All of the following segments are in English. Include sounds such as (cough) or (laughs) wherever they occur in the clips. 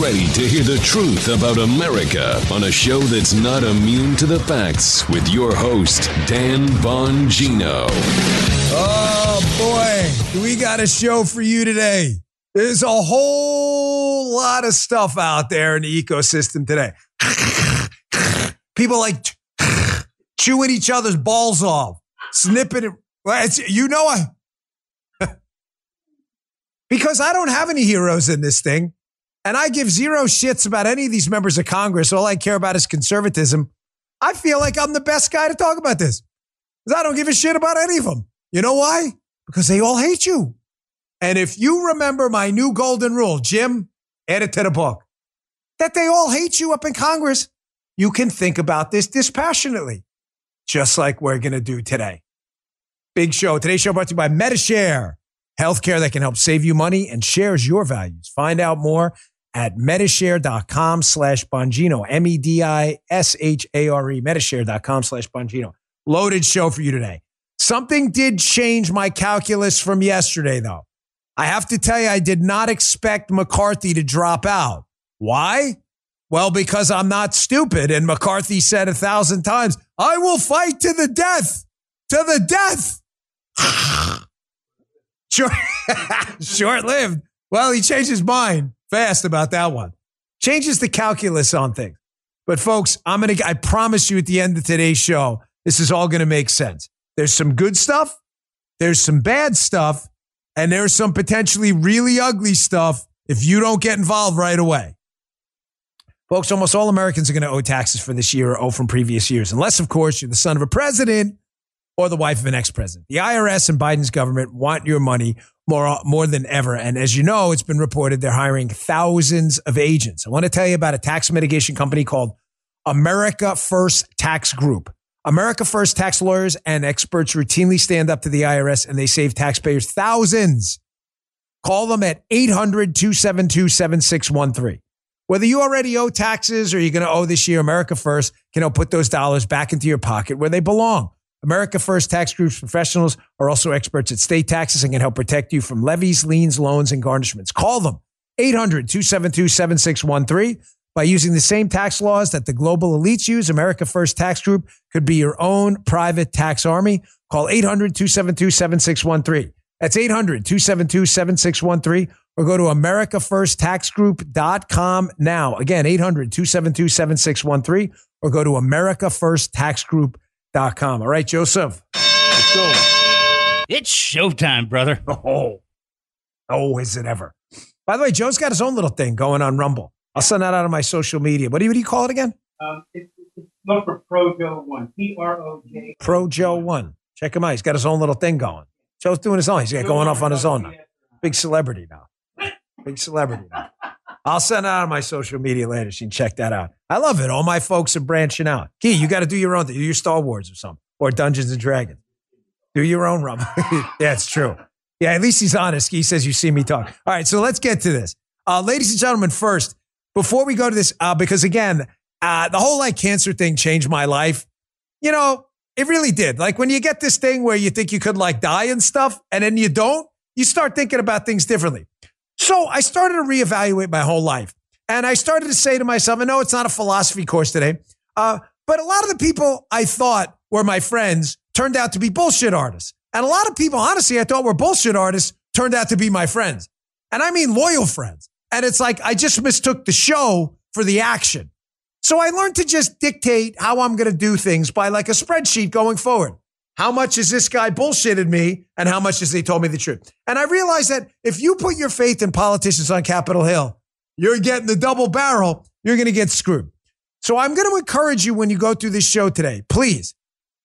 ready to hear the truth about America on a show that's not immune to the facts with your host, Dan Bongino. Oh, boy. We got a show for you today? There's a whole lot of stuff out there in the ecosystem today. People like chewing each other's balls off, snipping it. It's, you know, I, (laughs) because I don't have any heroes in this thing. And I give zero shits about any of these members of Congress. All I care about is conservatism. I feel like I'm the best guy to talk about this because I don't give a shit about any of them. You know why? Because they all hate you. And if you remember my new golden rule, Jim, add it to the book, that they all hate you up in Congress, you can think about this dispassionately, just like we're going to do today. Big show. Today's show brought to you by Medi-Share, healthcare that can help save you money and shares your values. Find out more at Medi-Share.com slash Bongino, M-E-D-I-S-H-A-R-E, Medi-Share.com slash Bongino. Loaded show for you today. Something did change my calculus from yesterday, though. I have to tell you, I did not expect McCarthy to drop out. Why? Well, because I'm not stupid. And McCarthy said a thousand times, I will fight to the death, to the death. (sighs) (laughs) Short, (laughs) short lived. Well, he changed his mind fast about that one. Changes the calculus on things. But folks, I'm going to, I promise you at the end of today's show, this is all going to make sense. There's some good stuff. There's some bad stuff and there's some potentially really ugly stuff if you don't get involved right away. Folks, almost all Americans are going to owe taxes for this year or owe from previous years, unless, of course, you're the son of a president or the wife of an ex president. The IRS and Biden's government want your money more, more than ever. And as you know, it's been reported they're hiring thousands of agents. I want to tell you about a tax mitigation company called America First Tax Group. America First tax lawyers and experts routinely stand up to the IRS and they save taxpayers thousands. Call them at 800 272 7613. Whether you already owe taxes or you're going to owe this year, America First can help put those dollars back into your pocket where they belong. America First Tax Group's professionals are also experts at state taxes and can help protect you from levies, liens, loans, and garnishments. Call them 800 272 7613. By using the same tax laws that the global elites use, America First Tax Group could be your own private tax army. Call 800 272 7613. That's 800 272 7613 or go to AmericaFirstTaxGroup.com now. Again, 800 272 7613 or go to AmericaFirstTaxGroup.com. All right, Joseph. Let's go. It's showtime, brother. (laughs) Oh, oh, is it ever? By the way, Joe's got his own little thing going on Rumble. I'll send that out on my social media. What do you, what do you call it again? Um, it's, it's look for Pro Joe One. P R O J. Pro Joe One. Check him out. He's got his own little thing going. Joe's doing his own. He's got going off on his own now. Big celebrity now. Big celebrity now. I'll send it out on my social media later. You can check that out. I love it. All my folks are branching out. Key, you got to do your own thing. Do your Star Wars or something, or Dungeons and Dragons. Do your own rum. (laughs) yeah, it's true. Yeah, at least he's honest. He says you see me talk. All right, so let's get to this. Uh, ladies and gentlemen, first, before we go to this, uh, because again, uh, the whole like cancer thing changed my life. You know, it really did. Like when you get this thing where you think you could like die and stuff, and then you don't, you start thinking about things differently. So I started to reevaluate my whole life. And I started to say to myself, I know it's not a philosophy course today, uh, but a lot of the people I thought were my friends turned out to be bullshit artists. And a lot of people, honestly, I thought were bullshit artists turned out to be my friends. And I mean loyal friends. And it's like I just mistook the show for the action. So I learned to just dictate how I'm going to do things by like a spreadsheet going forward. How much is this guy bullshitted me and how much has he told me the truth? And I realized that if you put your faith in politicians on Capitol Hill, you're getting the double barrel, you're going to get screwed. So I'm going to encourage you when you go through this show today, please,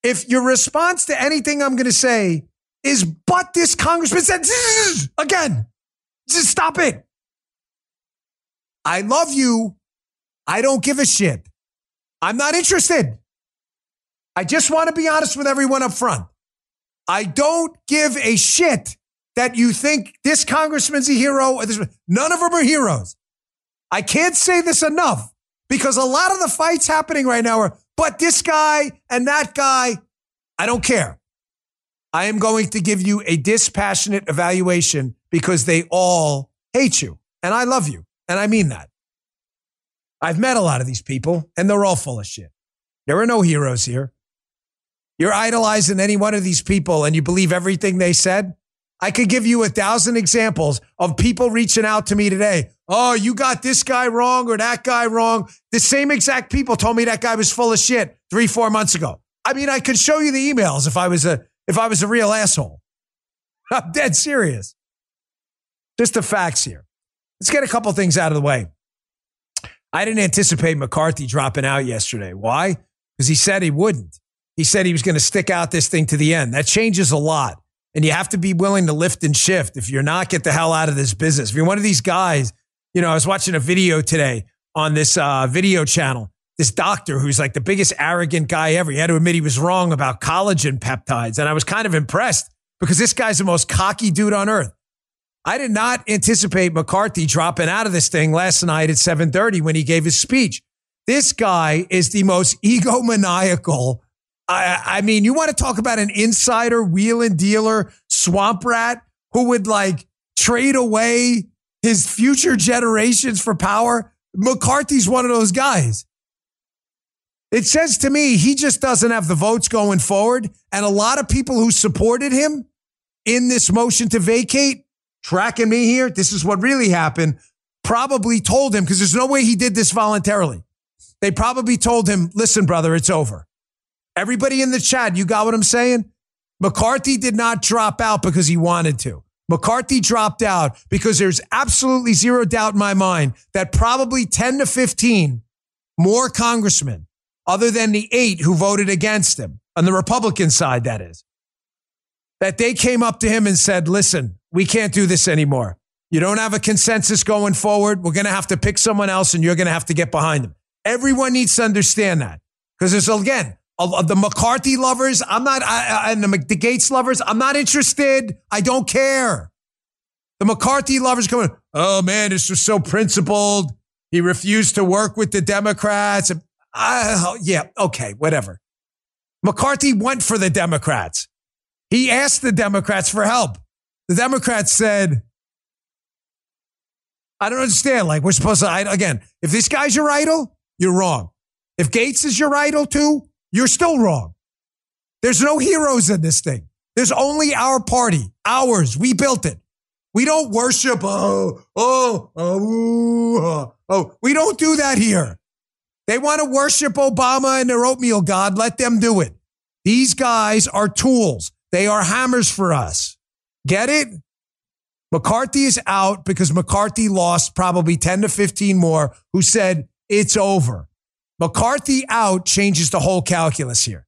if your response to anything I'm going to say is, but this congressman said, (laughs) again, just stop it. I love you. I don't give a shit. I'm not interested. I just want to be honest with everyone up front. I don't give a shit that you think this congressman's a hero. Or this, none of them are heroes. I can't say this enough because a lot of the fights happening right now are, but this guy and that guy, I don't care. I am going to give you a dispassionate evaluation because they all hate you. And I love you. And I mean that. I've met a lot of these people, and they're all full of shit. There are no heroes here. You're idolizing any one of these people and you believe everything they said. I could give you a thousand examples of people reaching out to me today. Oh, you got this guy wrong or that guy wrong. The same exact people told me that guy was full of shit three, four months ago. I mean, I could show you the emails if I was a if I was a real asshole. (laughs) I'm dead serious. Just the facts here. Let's get a couple things out of the way. I didn't anticipate McCarthy dropping out yesterday. Why? Because he said he wouldn't. He said he was going to stick out this thing to the end. That changes a lot. And you have to be willing to lift and shift. If you're not, get the hell out of this business. If you're one of these guys, you know, I was watching a video today on this uh, video channel. This doctor who's like the biggest arrogant guy ever. He had to admit he was wrong about collagen peptides. And I was kind of impressed because this guy's the most cocky dude on earth. I did not anticipate McCarthy dropping out of this thing last night at 7:30 when he gave his speech. This guy is the most egomaniacal. I, I mean, you want to talk about an insider, wheel and dealer, swamp rat who would like trade away his future generations for power? McCarthy's one of those guys. It says to me he just doesn't have the votes going forward. And a lot of people who supported him in this motion to vacate, tracking me here, this is what really happened, probably told him, because there's no way he did this voluntarily. They probably told him, listen, brother, it's over. Everybody in the chat, you got what I'm saying? McCarthy did not drop out because he wanted to. McCarthy dropped out because there's absolutely zero doubt in my mind that probably 10 to 15 more congressmen, other than the eight who voted against him, on the Republican side, that is, that they came up to him and said, listen, we can't do this anymore. You don't have a consensus going forward. We're going to have to pick someone else and you're going to have to get behind them. Everyone needs to understand that because there's, again, the McCarthy lovers, I'm not, I, and the, the Gaetz lovers, I'm not interested. I don't care. The McCarthy lovers coming, oh man, this was so principled. He refused to work with the Democrats. Uh, yeah, okay, whatever. McCarthy went for the Democrats. He asked the Democrats for help. The Democrats said, I don't understand. Like, we're supposed to, I, again, if this guy's your idol, you're wrong. If Gaetz is your idol too, you're still wrong. There's no heroes in this thing. There's only our party, ours. We built it. We don't worship, oh, oh, oh, oh. We don't do that here. They want to worship Obama and their oatmeal god. Let them do it. These guys are tools. They are hammers for us. Get it? McCarthy is out because McCarthy lost probably 10 to 15 more who said it's over. McCarthy out changes the whole calculus here.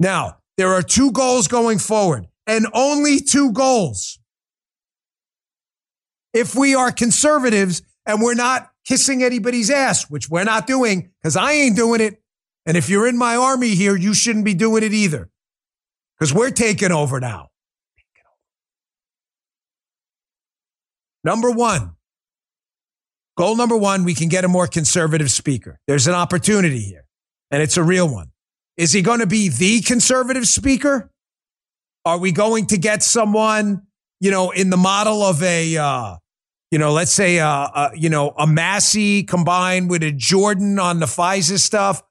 Now, there are two goals going forward and only two goals. If we are conservatives and we're not kissing anybody's ass, which we're not doing because I ain't doing it. And if you're in my army here, you shouldn't be doing it either because we're taking over now. Number one, goal number one, we can get a more conservative speaker. There's an opportunity here, and it's a real one. Is he going to be the conservative speaker? Are we going to get someone, you know, in the model of a, uh, you know, let's say, uh, uh, you know, a Massie combined with a Jordan on the FISA stuff,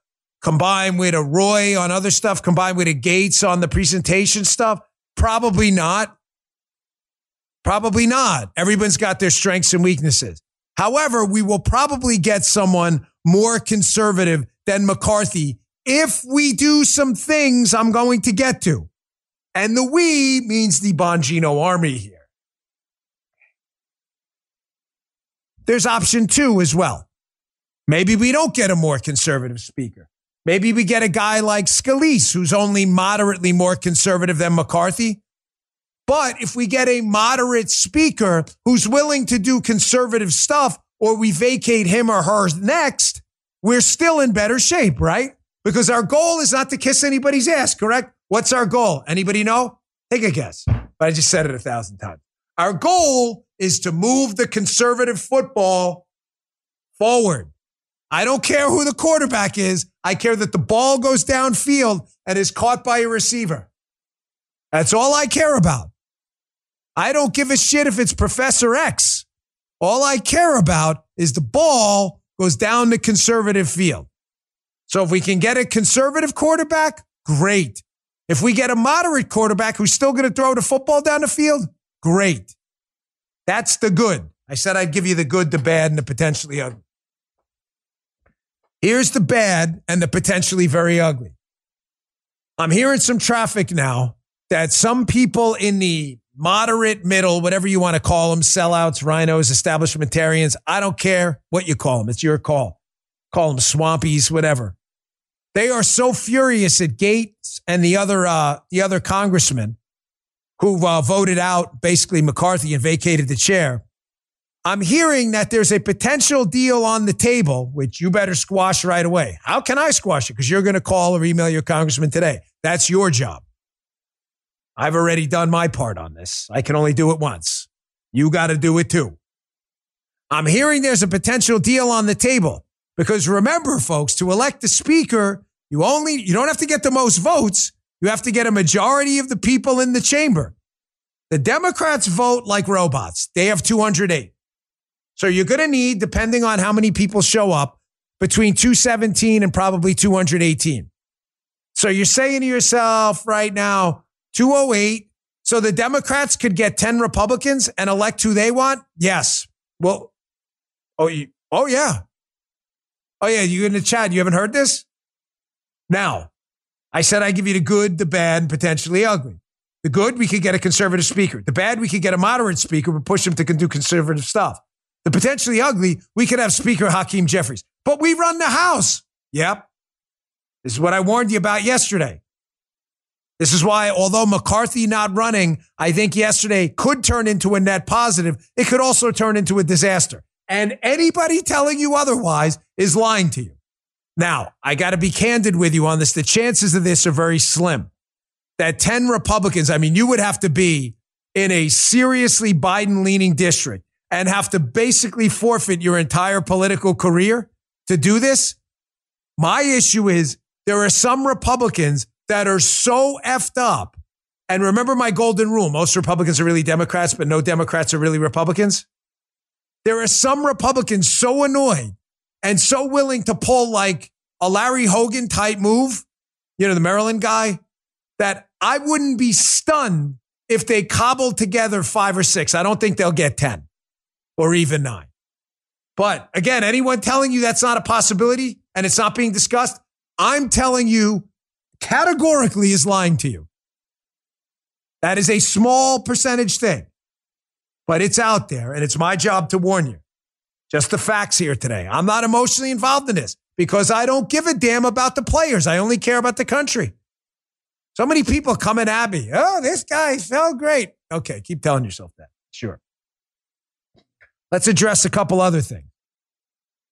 combined with a Roy on other stuff, combined with a Gaetz on the presentation stuff? Probably not. Probably not. Everyone's got their strengths and weaknesses. However, we will probably get someone more conservative than McCarthy if we do some things I'm going to get to. And the we means the Bongino army here. There's option two as well. Maybe we don't get a more conservative speaker. Maybe we get a guy like Scalise, who's only moderately more conservative than McCarthy. But if we get a moderate speaker who's willing to do conservative stuff or we vacate him or her next, we're still in better shape, right? Because our goal is not to kiss anybody's ass, correct? What's our goal? Anybody know? Take a guess. But I just said it a thousand times. Our goal is to move the conservative football forward. I don't care who the quarterback is. I care that the ball goes downfield and is caught by a receiver. That's all I care about. I don't give a shit if it's Professor X. All I care about is the ball goes down the conservative field. So if we can get a conservative quarterback, great. If we get a moderate quarterback who's still going to throw the football down the field, great. That's the good. I said I'd give you the good, the bad, and the potentially ugly. Here's the bad and the potentially very ugly. I'm hearing some traffic now that some people in the moderate middle, whatever you want to call them, sellouts, rhinos, establishmentarians, I don't care what you call them. It's your call. Call them swampies, whatever. They are so furious at Gaetz and the other, uh, the other congressman who uh, voted out basically McCarthy and vacated the chair. I'm hearing that there's a potential deal on the table, which you better squash right away. How can I squash it? Because you're going to call or email your congressman today. That's your job. I've already done my part on this. I can only do it once. You got to do it too. I'm hearing there's a potential deal on the table because remember, folks, to elect the speaker, you only, you don't have to get the most votes. You have to get a majority of the people in the chamber. The Democrats vote like robots. They have 208. So you're going to need, depending on how many people show up, between 217 and probably 218. So you're saying to yourself right now, 208. So the Democrats could get 10 Republicans and elect who they want? Yes. Well, oh, you, oh, yeah. Oh, yeah. You in the chat, you haven't heard this? Now, I said I give you the good, the bad, and potentially ugly. The good, we could get a conservative speaker. The bad, we could get a moderate speaker, but push him to do conservative stuff. The potentially ugly, we could have Speaker Hakeem Jeffries. But we run the House. Yep. This is what I warned you about yesterday. This is why, although McCarthy not running, I think yesterday could turn into a net positive. It could also turn into a disaster. And anybody telling you otherwise is lying to you. Now, I got to be candid with you on this. The chances of this are very slim. That 10 Republicans, I mean, you would have to be in a seriously Biden leaning district and have to basically forfeit your entire political career to do this. My issue is there are some Republicans that are so effed up. And remember my golden rule most Republicans are really Democrats, but no Democrats are really Republicans. There are some Republicans so annoyed and so willing to pull like a Larry Hogan type move, you know, the Maryland guy, that I wouldn't be stunned if they cobbled together five or six. I don't think they'll get 10 or even nine. But again, anyone telling you that's not a possibility and it's not being discussed, I'm telling you categorically is lying to you. That is a small percentage thing, but it's out there and it's my job to warn you. Just the facts here today. I'm not emotionally involved in this because I don't give a damn about the players. I only care about the country. So many people coming at me. Oh, this guy felt great. Okay, keep telling yourself that. Sure. Let's address a couple other things.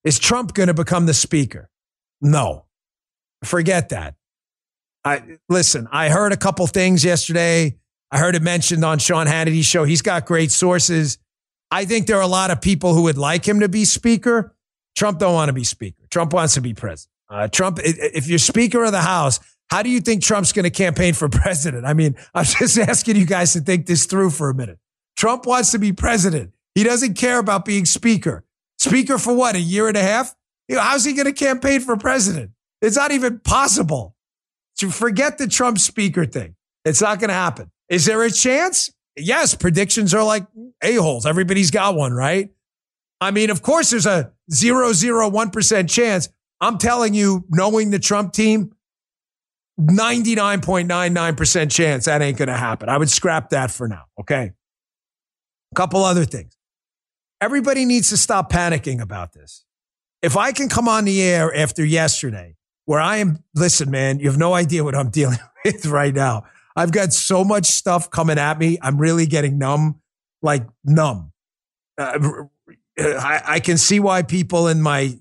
Is Trump going to become the speaker? No. Forget that. I listen, I heard a couple things yesterday. I heard it mentioned on Sean Hannity's show. He's got great sources. I think there are a lot of people who would like him to be speaker. Trump don't want to be speaker. Trump wants to be president. Uh, Trump, if you're speaker of the House, how do you think Trump's going to campaign for (laughs) president? I mean, I'm just asking you guys to think this through for a minute. Trump wants to be president. He doesn't care about being speaker. Speaker for what? A year and a half? How's he going to campaign for president? It's not even possible. So forget the Trump speaker thing. It's not going to happen. Is there a chance? Yes, predictions are like a-holes. Everybody's got one, right? I mean, of course, there's a 001% chance. I'm telling you, knowing the Trump team, 99.99% chance that ain't going to happen. I would scrap that for now. Okay. A couple other things. Everybody needs to stop panicking about this. If I can come on the air after yesterday where I am, listen, man, you have no idea what I'm (laughs) dealing with right now. I've got so much stuff coming at me. I'm really getting numb, like numb. Uh, I, I can see why people in my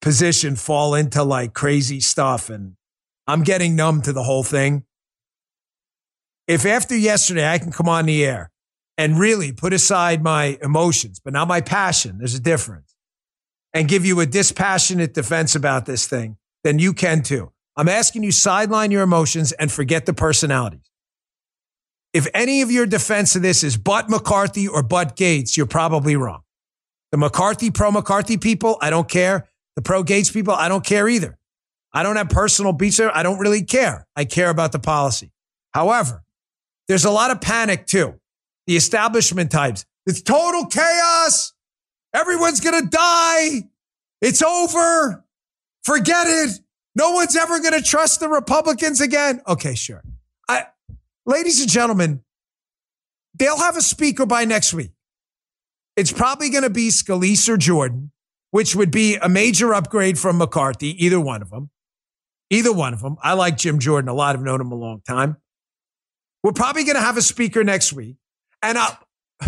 position fall into like crazy stuff and I'm getting numb to the whole thing. If after yesterday I can come on the air and really put aside my emotions, but not my passion, there's a difference, and give you a dispassionate defense about this thing, then you can too. I'm asking you sideline your emotions and forget the personalities. If any of your defense of this is but McCarthy or but Gaetz, you're probably wrong. The McCarthy, pro McCarthy people, I don't care. The pro Gaetz people, I don't care either. I don't have personal beats there. I don't really care. I care about the policy. However, there's a lot of panic too. The establishment types. It's total chaos. Everyone's going to die. It's over. Forget it. No one's ever going to trust the Republicans again. Okay, sure. I, ladies and gentlemen, they'll have a speaker by next week. It's probably going to be Scalise or Jordan, which would be a major upgrade from McCarthy, either one of them. Either one of them. I like Jim Jordan a lot. I've known him a long time. We're probably going to have a speaker next week. And I, (laughs)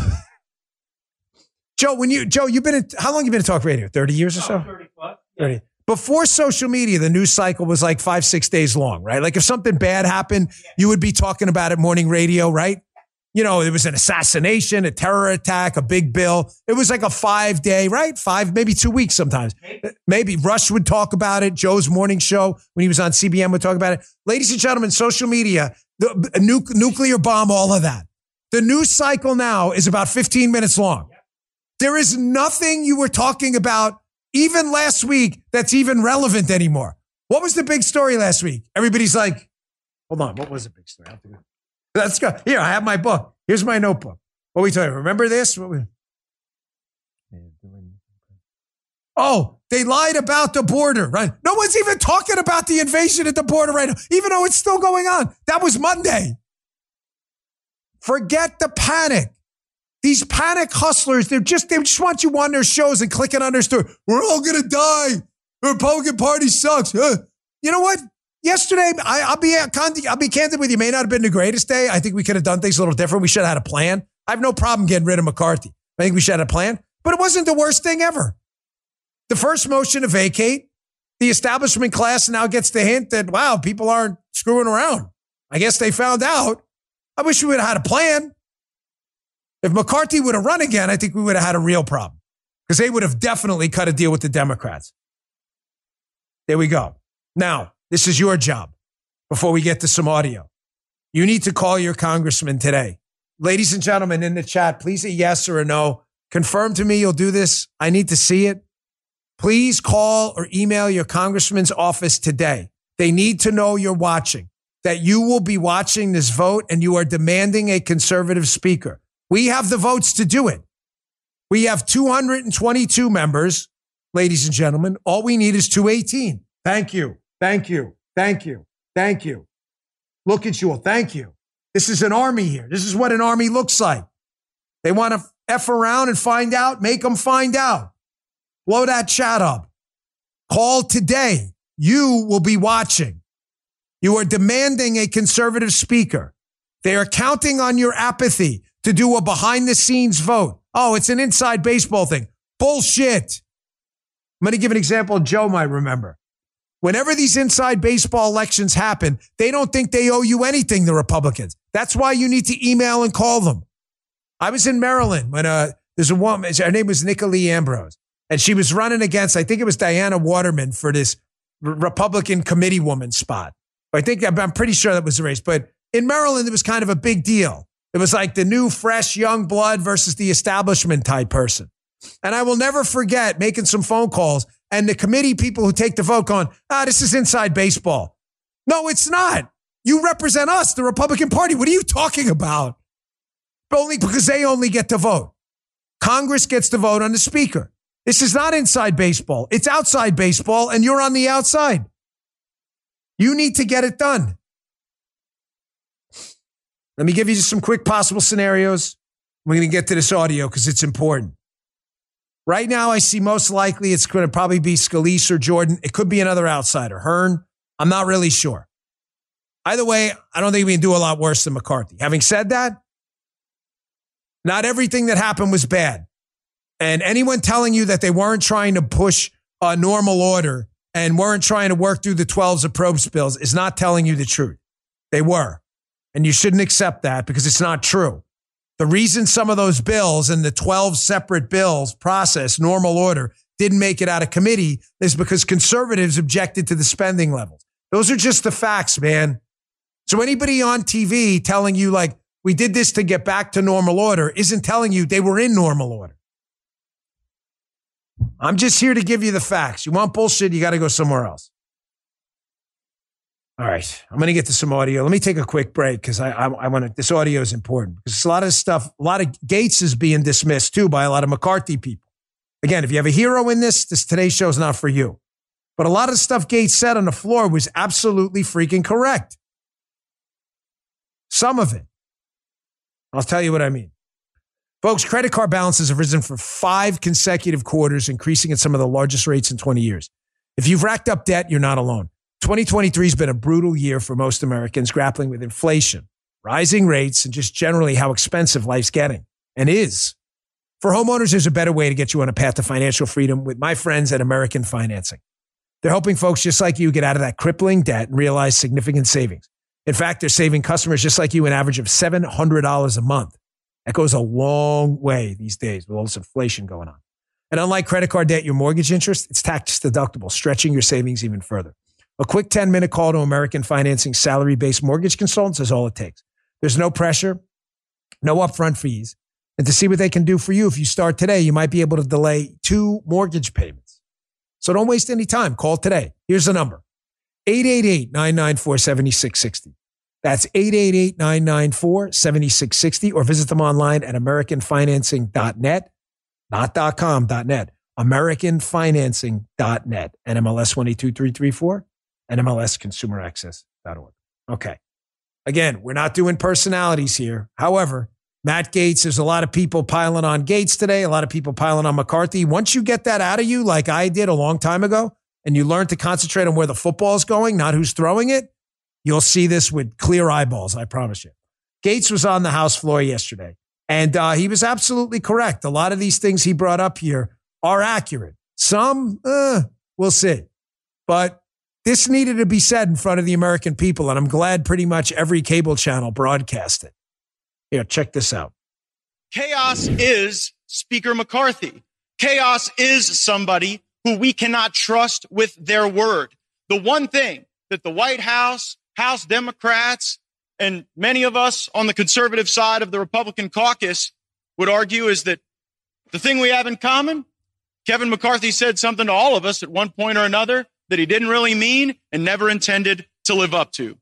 Joe, when you Joe, you've been in, how long you been in talk radio? 30 years or oh, so? Oh, 30 plus. 30. Before social media, the news cycle was like five, six days long, right? Like if something bad happened, you would be talking about it morning radio, right? You know, it was an assassination, a terror attack, a big bill. It was like a five day, right? Five, maybe two weeks sometimes. Maybe Rush would talk about it. Joe's morning show when he was on CBN would talk about it. Ladies and gentlemen, social media, the nu- nuclear bomb, all of that. The news cycle now is about 15 minutes long. There is nothing you were talking about even last week that's even relevant anymore. What was the big story last week? Everybody's like, hold on, what was the big story? I have to go- Let's go. Here, I have my book. Here's my notebook. What we talking? Remember this? What we- Oh, they lied about the border, right? No one's even talking about the invasion at the border right now, even though it's still going on. That was Monday. Forget the panic. These panic hustlers, they're just, they just want you on their shows and clicking on their story. We're all going to die. The Republican Party sucks. Huh. You know what? Yesterday, I, I'll be I'll be candid with you. May not have been the greatest day. I think we could have done things a little different. We should have had a plan. I have no problem getting rid of McCarthy. I think we should have had a plan, but it wasn't the worst thing ever. The first motion to vacate, the establishment class now gets the hint that wow, people aren't screwing around. I guess they found out. I wish we would have had a plan. If McCarthy would have run again, I think we would have had a real problem because they would have definitely cut a deal with the Democrats. There we go. Now, this is your job before we get to some audio. You need to call your congressman today. Ladies and gentlemen in the chat, please a yes or a no. Confirm to me you'll do this. I need to see it. Please call or email your congressman's office today. They need to know you're watching, that you will be watching this vote and you are demanding a conservative speaker. We have the votes to do it. We have 222 members, ladies and gentlemen. All we need is 218. Thank you. Thank you. Thank you. Thank you. Look at you all. Thank you. This is an army here. This is what an army looks like. They want to F around and find out, make them find out. Blow that chat up. Call today. You will be watching. You are demanding a conservative speaker. They are counting on your apathy to do a behind the scenes vote. Oh, it's an inside baseball thing. Bullshit. I'm going to give an example Joe might remember. Whenever these inside baseball elections happen, they don't think they owe you anything, the Republicans. That's why you need to email and call them. I was in Maryland when uh, there's a woman, her name was Nicolee Ambrose, and she was running against, I think it was Diana Waterman for this Republican committee woman spot. I think I'm pretty sure that was the race, but in Maryland, it was kind of a big deal. It was like the new, fresh, young blood versus the establishment type person. And I will never forget making some phone calls and the committee people who take the vote going, ah, this is inside baseball. No, it's not. You represent us, the Republican Party. What are you talking about? Only because they only get to vote. Congress gets to vote on the speaker. This is not inside baseball. It's outside baseball, and you're on the outside. You need to get it done. Let me give you just some quick possible scenarios. We're going to get to this audio because it's important. Right now, I see most likely it's going to probably be Scalise or Jordan. It could be another outsider, Hern. I'm not really sure. Either way, I don't think we can do a lot worse than McCarthy. Having said that, not everything that happened was bad. And anyone telling you that they weren't trying to push a normal order and weren't trying to work through the 12s of probes bills is not telling you the truth. They were. And you shouldn't accept that because it's not true. The reason some of those bills and the 12 separate bills process normal order didn't make it out of committee is because conservatives objected to the spending levels. Those are just the facts, man. So anybody on TV telling you like we did this to get back to normal order isn't telling you they were in normal order. I'm just here to give you the facts. You want bullshit, you got to go somewhere else. All right, I'm going to get to some audio. Let me take a quick break because I, I, I want to. This audio is important because a lot of stuff, a lot of Gaetz is being dismissed too by a lot of McCarthy people. Again, if you have a hero in this, this today's show is not for you. But a lot of stuff Gaetz said on the floor was absolutely freaking correct. Some of it. I'll tell you what I mean. Folks, credit card balances have risen for five consecutive quarters, increasing at some of the largest rates in 20 years. If you've racked up debt, you're not alone. 2023 has been a brutal year for most Americans grappling with inflation, rising rates, and just generally how expensive life's getting and is. For homeowners, there's a better way to get you on a path to financial freedom with my friends at American Financing. They're helping folks just like you get out of that crippling debt and realize significant savings. In fact, they're saving customers just like you an average of $700 a month. That goes a long way these days with all this inflation going on. And unlike credit card debt, your mortgage interest, it's tax deductible, stretching your savings even further. A quick 10 minute call to American Financing salary based mortgage consultants is all it takes. There's no pressure, no upfront fees. And to see what they can do for you, if you start today, you might be able to delay two mortgage payments. So don't waste any time. Call today. Here's the number 888 994 7660. That's 888 994 7660 or visit them online at AmericanFinancing.net, not .com, .net. AmericanFinancing.net. NMLS 122334 and MLSConsumerAccess.org. Okay. Again, we're not doing personalities here. However, Matt Gaetz, there's a lot of people piling on Gaetz today, a lot of people piling on McCarthy. Once you get that out of you, like I did a long time ago, and you learn to concentrate on where the football is going, not who's throwing it, you'll see this with clear eyeballs, I promise you. Gaetz was on the House floor yesterday, and uh, he was absolutely correct. A lot of these things he brought up here are accurate. Some, uh, we'll see. But this needed to be said in front of the American people, and I'm glad pretty much every cable channel broadcast it. Here, check this out. Chaos is Speaker McCarthy. Chaos is somebody who we cannot trust with their word. The one thing that the White House, House Democrats, and many of us on the conservative side of the Republican caucus would argue is that the thing we have in common, Kevin McCarthy said something to all of us at one point or another that he didn't really mean and never intended to live up to.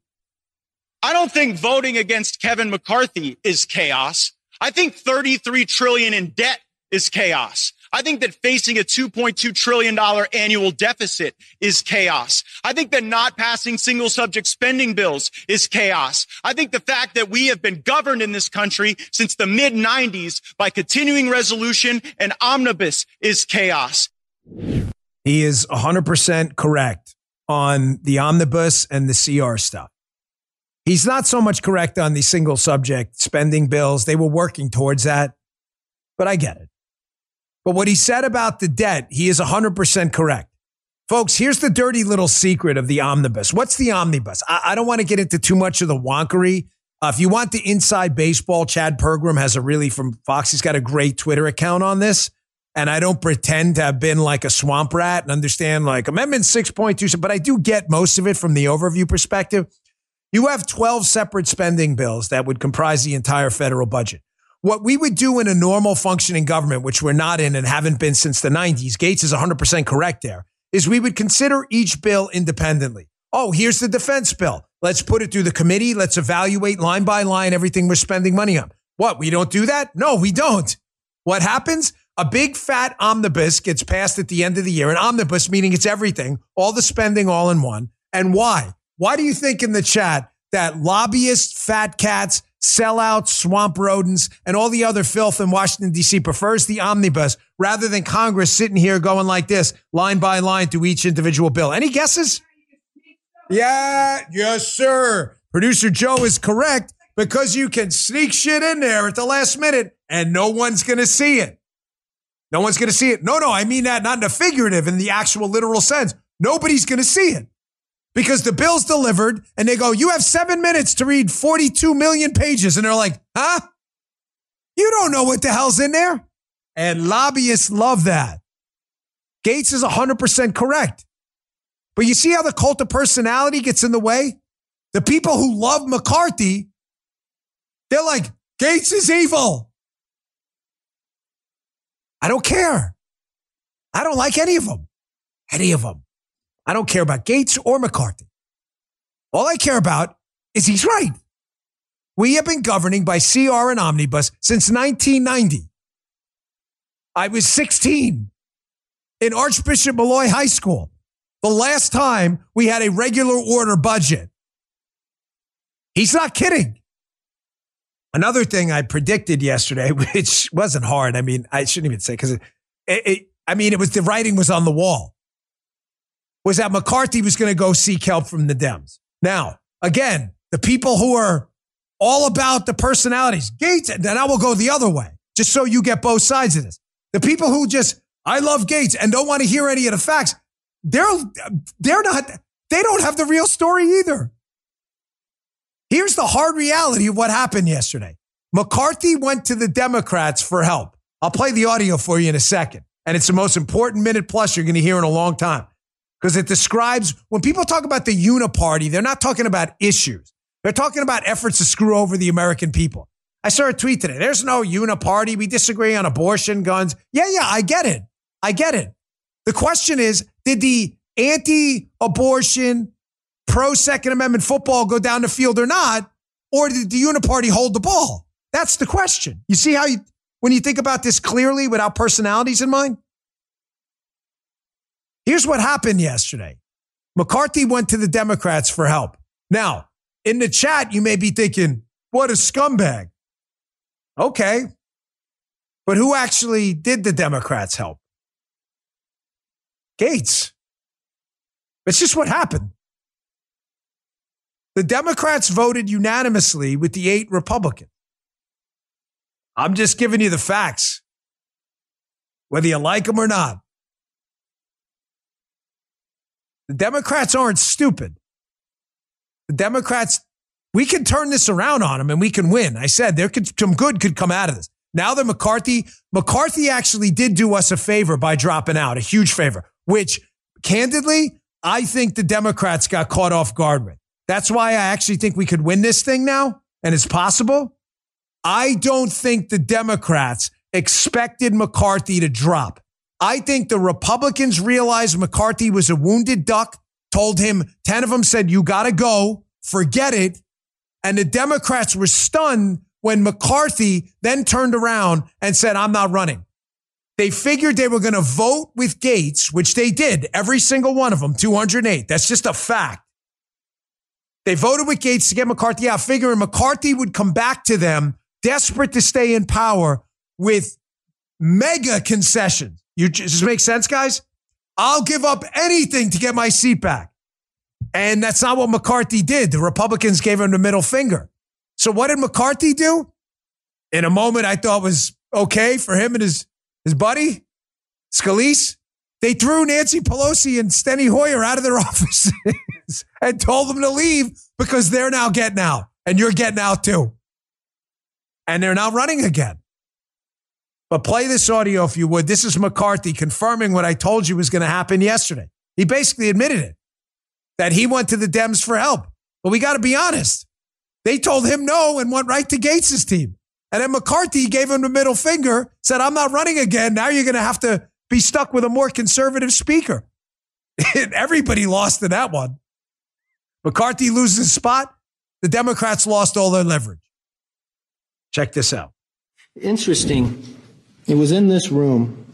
I don't think voting against Kevin McCarthy is chaos. I think 33 trillion in debt is chaos. I think that facing a $2.2 trillion annual deficit is chaos. I think that not passing single subject spending bills is chaos. I think the fact that we have been governed in this country since the mid 90s by continuing resolution and omnibus is chaos. He is 100% correct on the omnibus and the CR stuff. He's not so much correct on the single subject spending bills. They were working towards that, but I get it. But what he said about the debt, he is 100% correct. Folks, here's the dirty little secret of the omnibus. What's the omnibus? I, I don't want to get into too much of the wonkery. Uh, if you want the inside baseball, Chad Pergram has a really from Fox. He's got a great Twitter account on this. And I don't pretend to have been like a swamp rat and understand like Amendment 6.2, but I do get most of it from the overview perspective. You have 12 separate spending bills that would comprise the entire federal budget. What we would do in a normal functioning government, which we're not in and haven't been since the 90s, Gaetz is 100% correct there, is we would consider each bill independently. Oh, here's the defense bill. Let's put it through the committee. Let's evaluate line by line everything we're spending money on. What? We don't do that? No, we don't. What happens? A big fat omnibus gets passed at the end of the year. An omnibus meaning it's everything, all the spending all in one. And why? Why do you think in the chat that lobbyists, fat cats, sellouts, swamp rodents, and all the other filth in Washington, D.C. prefers the omnibus rather than Congress sitting here going like this, line by line through each individual bill. Any guesses? Yeah, yes, sir. Producer Joe is correct because you can sneak shit in there at the last minute and no one's going to see it. No one's going to see it. No, no, I mean that not in a figurative, in the actual literal sense. Nobody's going to see it because the bill's delivered and they go, You have seven minutes to read 42 million pages. And they're like, Huh? You don't know what the hell's in there. And lobbyists love that. Gaetz is 100% correct. But you see how the cult of personality gets in the way? The people who love McCarthy, they're like, Gaetz is evil. I don't care. I don't like any of them. Any of them. I don't care about Gaetz or McCarthy. All I care about is he's right. We have been governing by CR and omnibus since 1990. I was 16 in Archbishop Molloy High School. The last time we had a regular order budget. He's not kidding. Another thing I predicted yesterday, (laughs) which wasn't hard. I mean, I shouldn't even say because it, it, I mean, it was the writing was on the wall. Was that McCarthy was going to go seek help from the Dems? Now, again, the people who are all about the personalities, Gaetz, then I will go the other way, just so you get both sides of this. The people who just I love Gaetz and don't want to hear any of the facts, they're they're not they don't have the real story either. Here's the hard reality of what happened yesterday. McCarthy went to the Democrats for help. I'll play the audio for you in a second. And it's the most important minute plus you're going to hear in a long time because it describes when people talk about the uniparty, they're not talking about issues. They're talking about efforts to screw over the American people. I saw a tweet today. There's no uniparty. We disagree on abortion, guns. Yeah, yeah, I get it. I get it. The question is did the anti abortion, pro Second Amendment football go down the field or not? Or did the uniparty hold the ball? That's the question. You see how you, when you think about this clearly without personalities in mind? Here's what happened yesterday McCarthy went to the Democrats for help. Now, in the chat, you may be thinking, what a scumbag. Okay. But who actually did the Democrats help? Gaetz. It's just what happened. The Democrats voted unanimously with the eight Republicans. I'm just giving you the facts, whether you like them or not. The Democrats aren't stupid. The Democrats, we can turn this around on them and we can win. I said there could some good could come out of this. Now that McCarthy, McCarthy actually did do us a favor by dropping out, a huge favor, which candidly, I think the Democrats got caught off guard with. That's why I actually think we could win this thing now, and it's possible. I don't think the Democrats expected McCarthy to drop. I think the Republicans realized McCarthy was a wounded duck, told him, 10 of them said, You got to go, forget it. And the Democrats were stunned when McCarthy then turned around and said, I'm not running. They figured they were going to vote with Gaetz, which they did, every single one of them, 208. That's just a fact. They voted with Gaetz to get McCarthy out, figuring McCarthy would come back to them, desperate to stay in power with mega concessions. You this make sense, guys? I'll give up anything to get my seat back. And that's not what McCarthy did. The Republicans gave him the middle finger. So what did McCarthy do? In a moment I thought was okay for him and his, his buddy, Scalise, they threw Nancy Pelosi and Steny Hoyer out of their (laughs) and told them to leave because they're now getting out and you're getting out too. And they're now running again. But play this audio if you would. This is McCarthy confirming what I told you was going to happen yesterday. He basically admitted it that he went to the Dems for help. But we got to be honest. They told him no and went right to Gaetz's team. And then McCarthy gave him the middle finger, said, I'm not running again. Now you're going to have to be stuck with a more conservative speaker. (laughs) Everybody lost in that one. McCarthy loses his spot. The Democrats lost all their leverage. Check this out. Interesting. It was in this room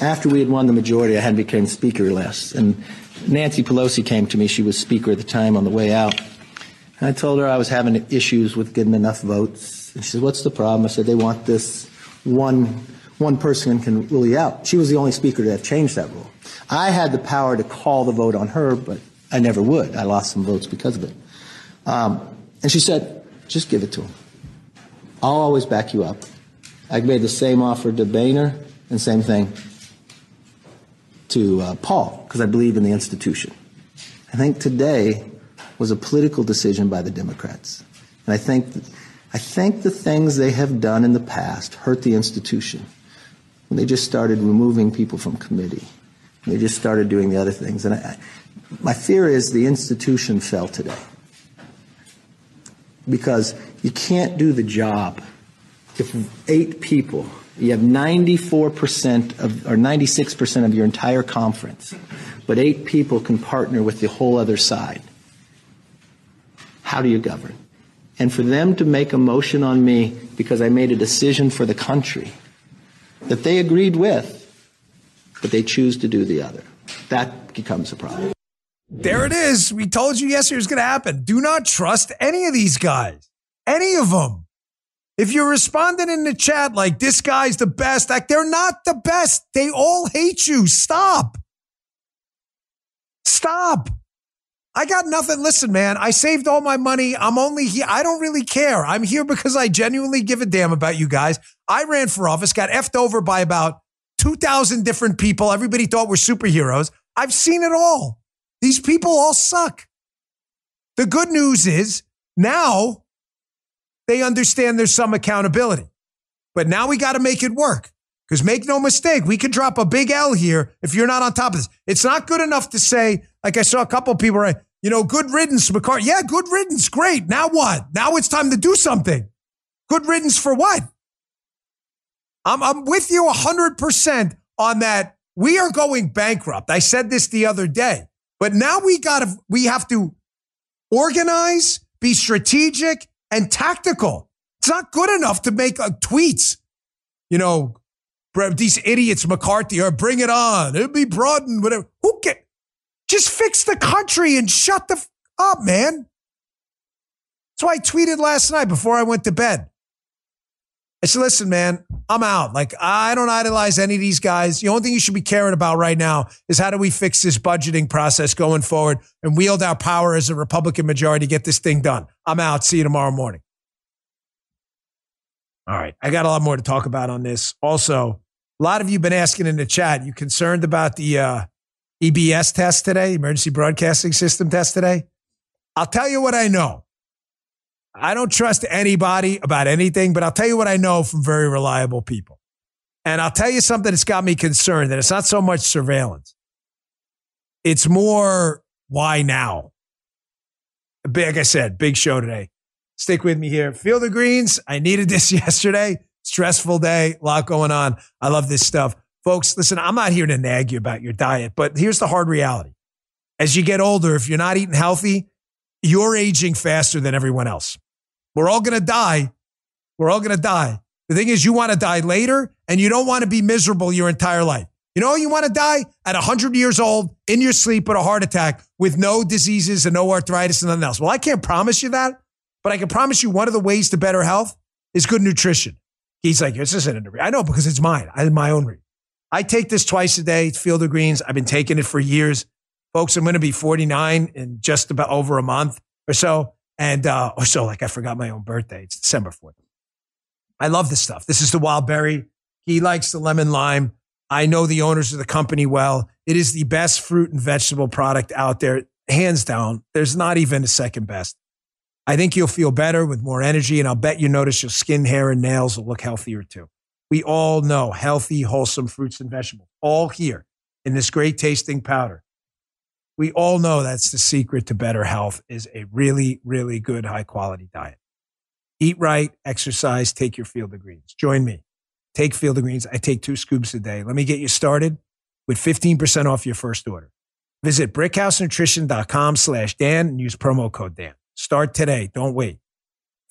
after we had won the majority. I had become speaker last, and Nancy Pelosi came to me. She was speaker at the time on the way out. And I told her I was having issues with getting enough votes. And she said, "What's the problem?" I said, "They want this one one person can rule you out." She was the only speaker to have changed that rule. I had the power to call the vote on her, but I never would. I lost some votes because of it. Um, and she said, "Just give it to him. I'll always back you up." I made the same offer to Boehner and same thing to uh, Paul because I believe in the institution. I think today was a political decision by the Democrats, and I think I think the things they have done in the past hurt the institution. When they just started removing people from committee, they just started doing the other things, and I, my fear is the institution fell today because you can't do the job if eight people You have 94% of, or 96% of your entire conference, but eight people can partner with the whole other side. How do you govern? And for them to make a motion on me because I made a decision for the country that they agreed with, but they choose to do the other, that becomes a problem. There it is. We told you yesterday it was going to happen. Do not trust any of these guys, any of them. If you're responding in the chat like this guy's the best, like they're not the best. They all hate you. Stop. Stop. I got nothing. Listen, man, I saved all my money. I'm only here. I don't really care. I'm here because I genuinely give a damn about you guys. I ran for office, got effed over by about 2,000 different people. Everybody thought we're superheroes. I've seen it all. These people all suck. The good news is now they understand there's some accountability. But now we got to make it work. Because make no mistake, we could drop a big L here if you're not on top of this. It's not good enough to say, like I saw a couple people, right? You know, good riddance, McCarthy. Yeah, good riddance. Great. Now what? Now it's time to do something. Good riddance for what? I'm, I'm with you 100% on that. We are going bankrupt. I said this the other day, but now we got to, we have to organize, be strategic and tactical. It's not good enough to make uh, tweets. You know, these idiots, McCarthy, or bring it on. It'll be broadened, whatever. Who get? Just fix the country and shut the f- up, man. That's why I tweeted last night before I went to bed. I said, listen, man, I'm out. Like, I don't idolize any of these guys. The only thing you should be caring about right now is how do we fix this budgeting process going forward and wield our power as a Republican majority to get this thing done. I'm out. See you tomorrow morning. All right. I got a lot more to talk about on this. Also, a lot of you have been asking in the chat, you concerned about the uh, EBS test today, emergency broadcasting system test today? I'll tell you what I know. I don't trust anybody about anything, but I'll tell you what I know from very reliable people. And I'll tell you something that's got me concerned that it's not so much surveillance. It's more why now? Like I said, big show today. Stick with me here. Field of Greens. I needed this (laughs) yesterday. Stressful day, a lot going on. I love this stuff. Folks, listen, I'm not here to nag you about your diet, but here's the hard reality. As you get older, if you're not eating healthy, you're aging faster than everyone else. We're all going to die. We're all going to die. The thing is, you want to die later and you don't want to be miserable your entire life. You know, you want to die at 100 years old in your sleep with a heart attack with no diseases and no arthritis and nothing else. Well, I can't promise you that, but I can promise you one of the ways to better health is good nutrition. He's like, this isn't a I know because it's mine. I have my own read. I take this twice a day. Field of Greens. I've been taking it for years. Folks, I'm going to be 49 in just about over a month or so. And, uh, or so, like I forgot my own birthday. It's December 4th. I love this stuff. This is the wild berry. He likes the lemon lime. I know the owners of the company well. It is the best fruit and vegetable product out there, hands down. There's not even a second best. I think you'll feel better with more energy, and I'll bet you notice your skin, hair, and nails will look healthier too. We all know healthy, wholesome fruits and vegetables, all here in this great tasting powder. We all know that's the secret to better health is a really, really good, high quality diet. Eat right, exercise, take your field of greens. Join me. Take field of greens. I take two scoops a day. Let me get you started with 15% off your first order. Visit brickhousenutrition.com slash Dan and use promo code Dan. Start today. Don't wait.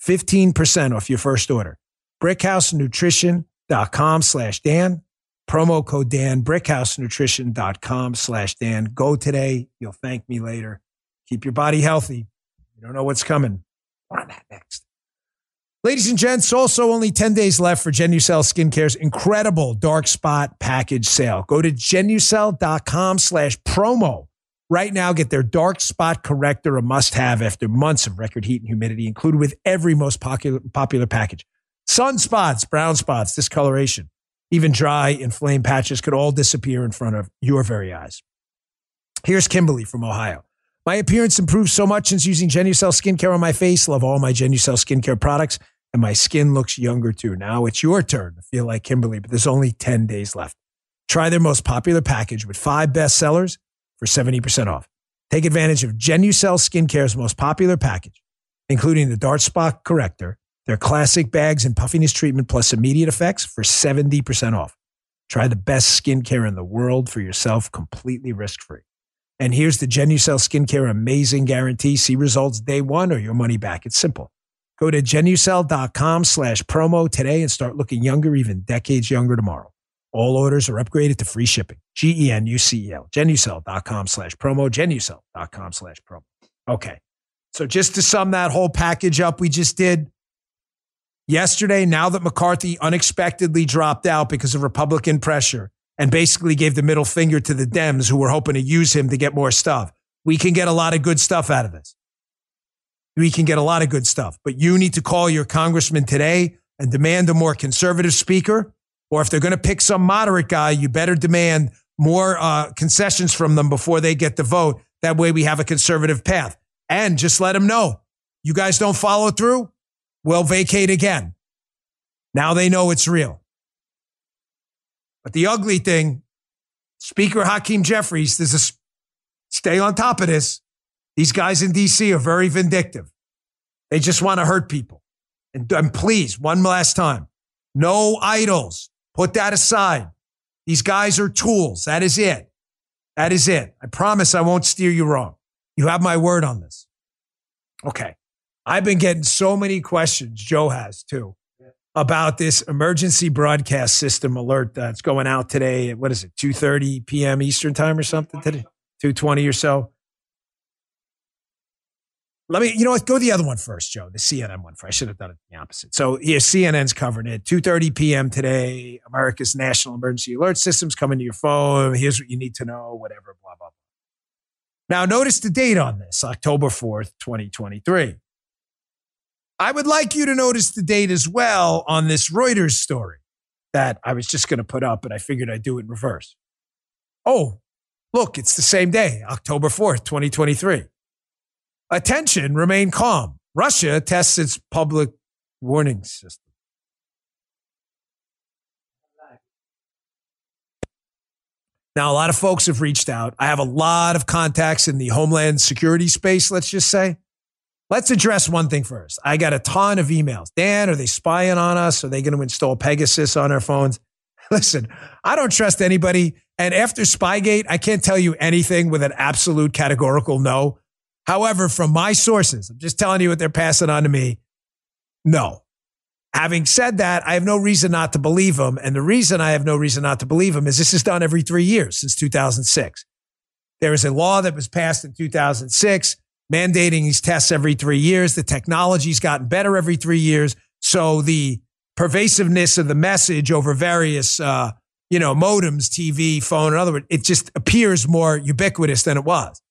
15% off your first order. brickhousenutrition.com slash Dan. Promo code Dan, brickhousenutrition.com slash Dan. Go today. You'll thank me later. Keep your body healthy. You don't know what's coming. on that next. Ladies and gents, also only 10 days left for Genucel Skincare's incredible dark spot package sale. Go to genucel.com slash promo. Right now, get their dark spot corrector, a must have after months of record heat and humidity, included with every most popular, popular package. Sunspots, brown spots, discoloration, even dry, inflamed patches could all disappear in front of your very eyes. Here's Kimberly from Ohio. My appearance improved so much since using Genucel skincare on my face. Love all my Genucel skincare products, and my skin looks younger too. Now it's your turn to feel like Kimberly, but there's only 10 days left. Try their most popular package with five best sellers for 70% off. Take advantage of Genucel Skincare's most popular package, including the Dark Spot Corrector Their classic bags and puffiness treatment plus immediate effects for 70% off. Try the best skincare in the world for yourself completely risk free. And here's the Genucel Skincare Amazing Guarantee. See results day one or your money back. It's simple. Go to genucel.com slash promo today and start looking younger, even decades younger tomorrow. All orders are upgraded to free shipping. G-E-N-U-C-E-L. Genucel.com slash promo. Genucel.com slash promo. Okay. So just to sum that whole package up we just did yesterday, now that McCarthy unexpectedly dropped out because of Republican pressure, and basically gave the middle finger to the Dems who were hoping to use him to get more stuff. We can get a lot of good stuff out of this. We can get a lot of good stuff, but you need to call your congressman today and demand a more conservative speaker. Or if they're going to pick some moderate guy, you better demand more uh, concessions from them before they get the vote. That way we have a conservative path. And just let them know you guys don't follow through, we'll vacate again. Now they know it's real. But the ugly thing, Speaker Hakeem Jeffries, there's a stay on top of this. These guys in DC are very vindictive. They just want to hurt people. And, and please, one last time, no idols. Put that aside. These guys are tools. That is it. That is it. I promise I won't steer you wrong. You have my word on this. Okay. I've been getting so many questions. Joe has too about this emergency broadcast system alert that's going out today. What is it? 2.30 p.m. Eastern time or something today? 2.20 or so. Let me, you know what? Go the other one first, Joe. The CNN one first. I should have done it the opposite. So here, CNN's covering it. 2.30 p.m. today, America's National Emergency Alert System's coming to your phone. Here's what you need to know, whatever, blah, blah, blah. Now, notice the date on this, October 4th, 2023. I would like you to notice the date as well on this Reuters story that I was just going to put up, but I figured I'd do it in reverse. Oh, look, it's the same day, October 4th, 2023. Attention, remain calm. Russia tests its public warning system. Now, a lot of folks have reached out. I have a lot of contacts in the homeland security space, let's just say. Let's address one thing first. I got a ton of emails. Dan, are they spying on us? Are they going to install Pegasus on our phones? (laughs) Listen, I don't trust anybody. And after Spygate, I can't tell you anything with an absolute categorical no. However, from my sources, I'm just telling you what they're passing on to me. No. Having said that, I have no reason not to believe them. And the reason I have no reason not to believe them is this is done every three years since 2006. There is a law that was passed in 2006 mandating these tests every three years. The technology's gotten better every three years. So the pervasiveness of the message over various, uh, you know, modems, TV, phone, in other words, it just appears more ubiquitous than it was.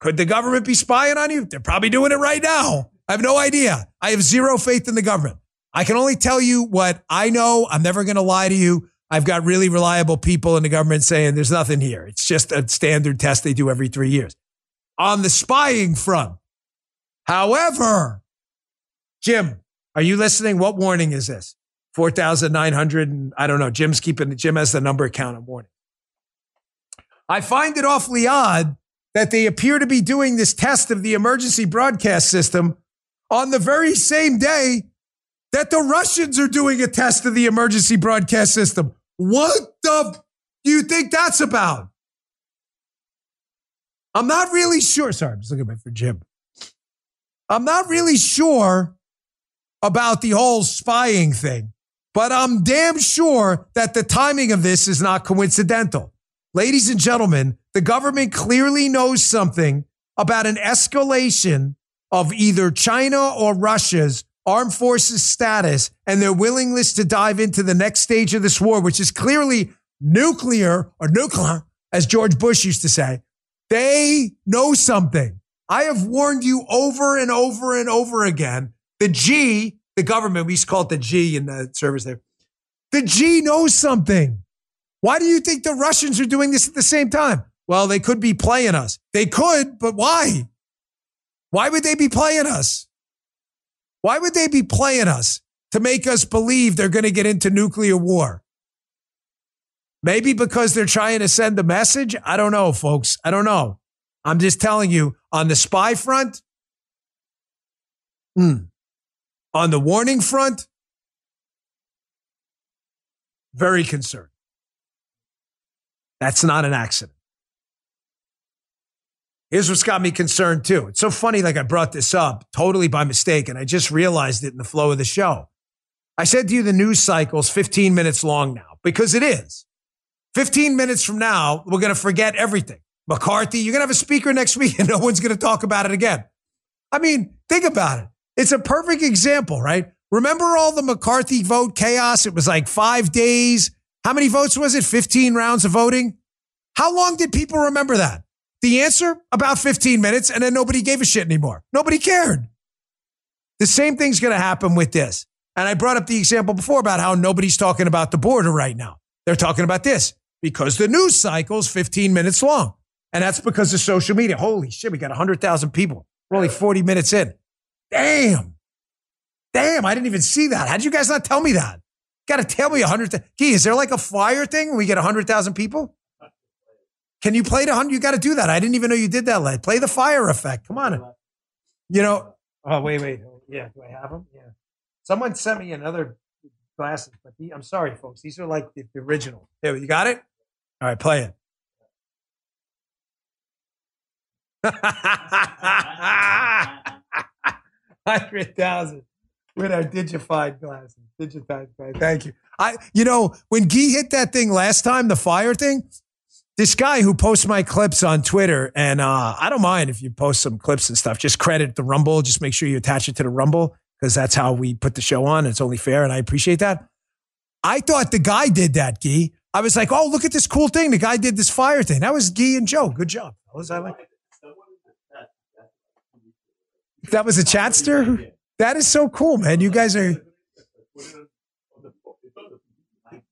Could the government be spying on you? They're probably doing it right now. I have no idea. I have zero faith in the government. I can only tell you what I know. I'm never going to lie to you. I've got really reliable people in the government saying there's nothing here. It's just a standard test they do every three years on the spying front. However, Jim, are you listening? What warning is this? 4,900. And I don't know. Jim's keeping, Jim has the number count of warning. I find it awfully odd that they appear to be doing this test of the emergency broadcast system on the very same day that the Russians are doing a test of the emergency broadcast system. What the do you think that's about? I'm not really sure. Sorry, I'm just looking for Jim. I'm not really sure about the whole spying thing, but I'm damn sure that the timing of this is not coincidental. Ladies and gentlemen, the government clearly knows something about an escalation of either China or Russia's armed forces status and their willingness to dive into the next stage of this war, which is clearly nuclear or nuclear, as George Bush used to say. They know something. I have warned you over and over and over again. The G, the government, we used to call it the G in the service there. The G knows something. Why do you think the Russians are doing this at the same time? Well, they could be playing us. They could, but why? Why would they be playing us? Why would they be playing us to make us believe they're going to get into nuclear war? Maybe because they're trying to send a message. I don't know, folks. I don't know. I'm just telling you on the spy front. Hmm. On the warning front, very concerned. That's not an accident. Here's what's got me concerned too. It's so funny, like I brought this up totally by mistake, and I just realized it in the flow of the show. I said to you the news cycle's 15 minutes long now because it is. 15 minutes from now, we're going to forget everything. McCarthy, you're going to have a speaker next week (laughs) and no one's going to talk about it again. I mean, think about it. It's a perfect example, right? Remember all the McCarthy vote chaos? It was like five days. How many votes was it? 15 rounds of voting? How long did people remember that? The answer? About 15 minutes, and then nobody gave a shit anymore. Nobody cared. The same thing's going to happen with this. And I brought up the example before about how nobody's talking about the border right now. They're talking about this because the news cycle's 15 minutes long. And that's because of social media. Holy shit, we got 100,000 people. We're only 40 minutes in. Damn. Damn, I didn't even see that. How did you guys not tell me that? Got to tell me 100. Gee, is there like a flyer thing when we get 100,000 people? Can you play the 100? You got to do that. I didn't even know you did that, Led. Play the fire effect. Come on. You know, oh, wait, wait. Yeah, do I have them? Yeah. Someone sent me another glasses, but the, I'm sorry, folks. These are like the, the original. There, you got it? All right, play it. (laughs) Hundred thousand with our digified glasses. Digitized glasses. Thank you. I, you know, when Guy hit that thing last time, the fire thing, this guy who posts my clips on Twitter, and uh, I don't mind if you post some clips and stuff. Just credit the Rumble. Just make sure you attach it to the Rumble because that's how we put the show on. It's only fair, and I appreciate that. I thought the guy did that, Guy. I was like, oh, look at this cool thing. The guy did this fire thing. That was Guy and Joe. Good job. Was I like? That was a chatster? That is so cool, man. You guys are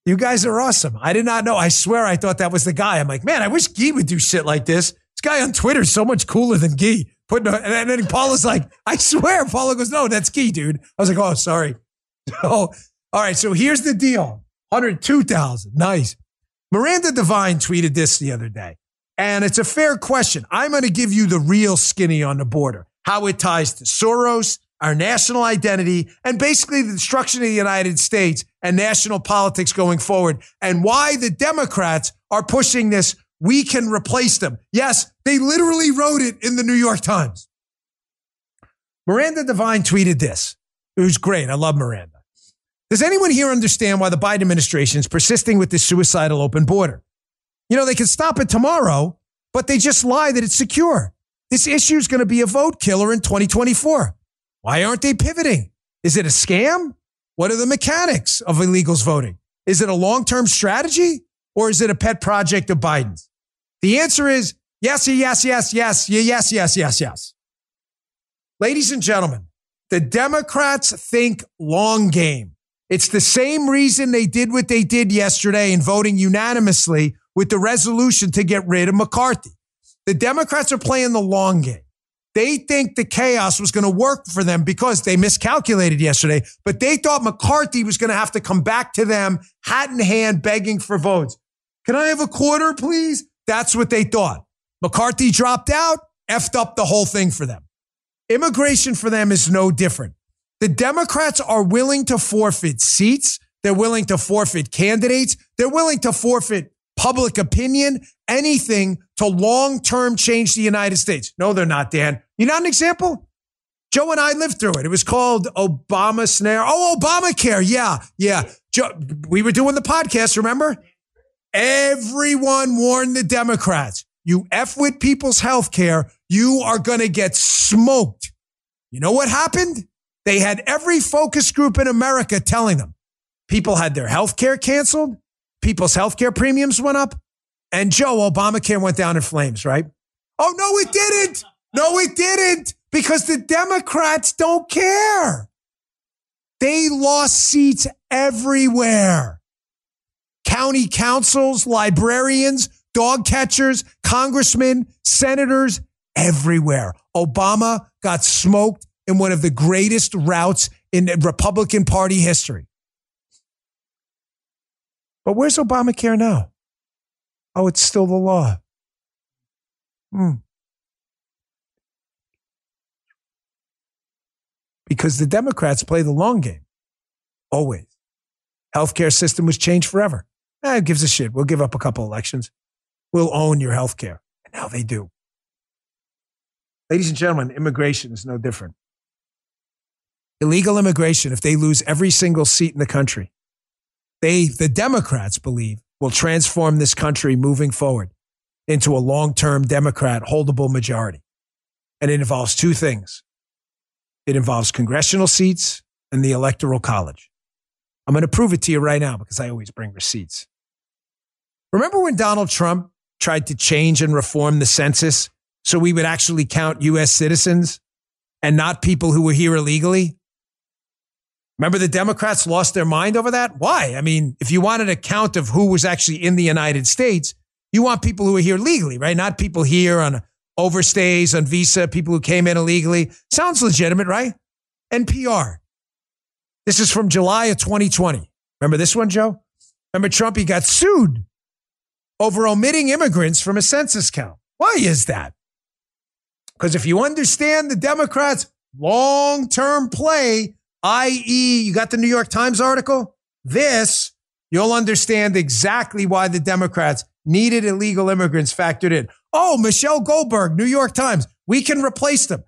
you guys are awesome. I did not know. I swear I thought that was the guy. I'm like, man, I wish Guy would do shit like this. This guy on Twitter is so much cooler than Guy. Putting and then Paula's like, I swear. Paula goes, no, that's Guy, dude. I was like, oh, sorry. (laughs) Oh, all right. So here's the deal 102,000. Nice. Miranda Devine tweeted this the other day. And it's a fair question. I'm going to give you the real skinny on the border how it ties to Soros, our national identity, and basically the destruction of the United States and national politics going forward, and why the Democrats are pushing this. We can replace them. Yes, they literally wrote it in the New York Times. Miranda Devine tweeted this. It was great. I love Miranda. Does anyone here understand why the Biden administration is persisting with this suicidal open border? You know, they can stop it tomorrow, but they just lie that it's secure. This issue is going to be a vote killer in 2024. Why aren't they pivoting? Is it a scam? What are the mechanics of illegals voting? Is it a long term strategy or is it a pet project of Biden's? The answer is yes, yes, yes, yes, yes, yes, yes, yes. Ladies and gentlemen, the Democrats think long game. It's the same reason they did what they did yesterday in voting unanimously with the resolution to get rid of McCarthy. The Democrats are playing the long game. They think the chaos was going to work for them because they miscalculated yesterday, but they thought McCarthy was going to have to come back to them, hat in hand, begging for votes. Can I have a quarter, please? That's what they thought. McCarthy dropped out, effed up the whole thing for them. Immigration for them is no different. The Democrats are willing to forfeit seats. They're willing to forfeit candidates. They're willing to forfeit public opinion, anything to long term change the United States. No, they're not, Dan. You not an example? Joe and I lived through it. It was called Obama Snare. Oh, Obamacare. Yeah, yeah. Joe, we were doing the podcast, remember? Everyone warned the Democrats you F with people's health care, you are going to get smoked. You know what happened? They had every focus group in America telling them people had their health care canceled people's health care premiums went up. And Joe, Obamacare went down in flames, right? Oh, no, it didn't. No, it didn't because the Democrats don't care. They lost seats everywhere. County councils, librarians, dog catchers, congressmen, senators, everywhere. Obama got smoked in one of the greatest routes in Republican Party history. But where's Obamacare now? Oh, it's still the law. Hmm. because the Democrats play the long game. Always. Healthcare system was changed forever. Eh, who gives a shit. We'll give up a couple elections. We'll own your healthcare. And now they do. Ladies and gentlemen, immigration is no different. Illegal immigration, if they lose every single seat in the country, they, the Democrats believe, will transform this country moving forward into a long term Democrat holdable majority. And it involves two things it involves congressional seats and the Electoral College. I'm going to prove it to you right now because I always bring receipts. Remember when Donald Trump tried to change and reform the census so we would actually count U.S. citizens and not people who were here illegally? Remember the Democrats lost their mind over that? Why? I mean, if you want an account of who was actually in the United States, you want people who are here legally, right? Not people here on overstays, on visa, people who came in illegally. Sounds legitimate, right? NPR. This is from July of 2020. Remember this one, Joe? Remember Trump? He got sued over omitting immigrants from a census count. Why is that? Because if you understand the Democrats' long term play, i.e., you got the New York Times article? This, you'll understand exactly why the Democrats needed illegal immigrants factored in. Oh, Michelle Goldberg, New York Times, we can replace them.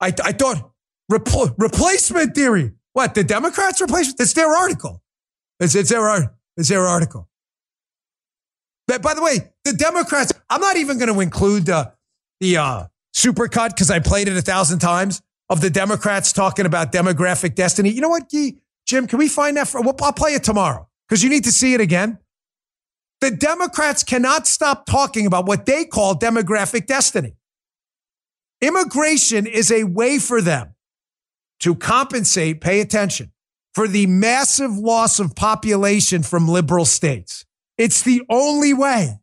I, I thought repl- replacement theory. What, the Democrats replacement? It's their article. It's, it's, their, it's their article. But by the way, the Democrats, I'm not even going to include the, the uh, supercut because I played it a thousand times of the Democrats talking about demographic destiny. You know what, Jim? Can we find that? For, I'll play it tomorrow because you need to see it again. The Democrats cannot stop talking about what they call demographic destiny. Immigration is a way for them to compensate, pay attention, for the massive loss of population from liberal states. It's the only way.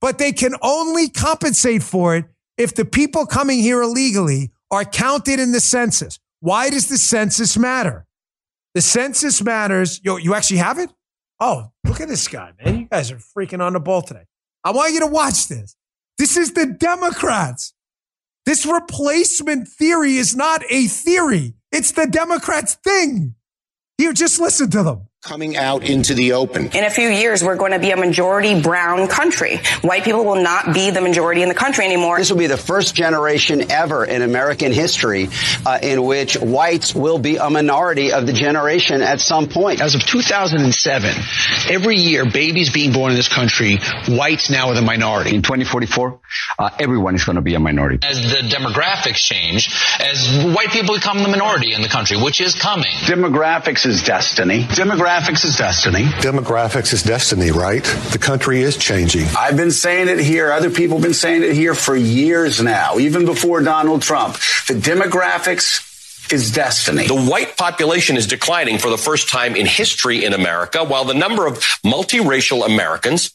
But they can only compensate for it if the people coming here illegally are counted in the census. Why does the census matter? The census matters. Yo, you actually have it? Oh, look at this guy, man. You guys are freaking on the ball today. I want you to watch this. This is the Democrats. This replacement theory is not a theory. It's the Democrats' thing. Here, just listen to them coming out into the open. In a few years, we're going to be a majority brown country. White people will not be the majority in the country anymore. This will be the first generation ever in American history uh, in which whites will be a minority of the generation at some point. As of 2007, every year, babies being born in this country, whites now are the minority. In 2044, uh, everyone is going to be a minority. As the demographics change, as white people become the minority in the country, which is coming. Demographics is destiny. Demographics Demographics is destiny. Demographics is destiny, right? The country is changing. I've been saying it here. Other people have been saying it here for years now, even before Donald Trump. The demographics is destiny. The white population is declining for the first time in history in America, while the number of multiracial Americans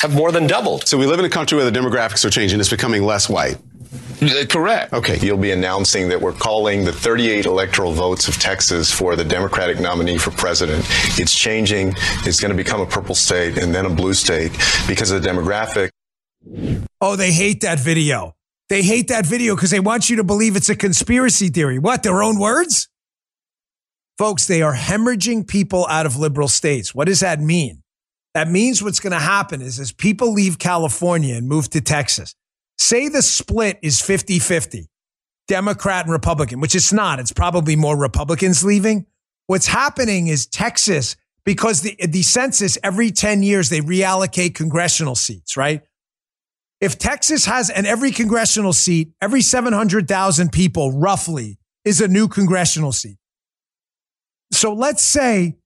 have more than doubled. So we live in a country where the demographics are changing. It's becoming less white. Correct. Okay. You'll be announcing that we're calling the 38 electoral votes of Texas for the Democratic nominee for president. It's changing. It's going to become a purple state and then a blue state because of the demographic. Oh, they hate that video. They hate that video because they want you to believe it's a conspiracy theory. What, their own words? Folks, they are hemorrhaging people out of liberal states. What does that mean? That means what's going to happen is as people leave California and move to Texas, Say the split is 50 50, Democrat and Republican, which it's not. It's probably more Republicans leaving. What's happening is Texas, because the, the census every 10 years, they reallocate congressional seats, right? If Texas has, and every congressional seat, every 700,000 people roughly is a new congressional seat. So let's say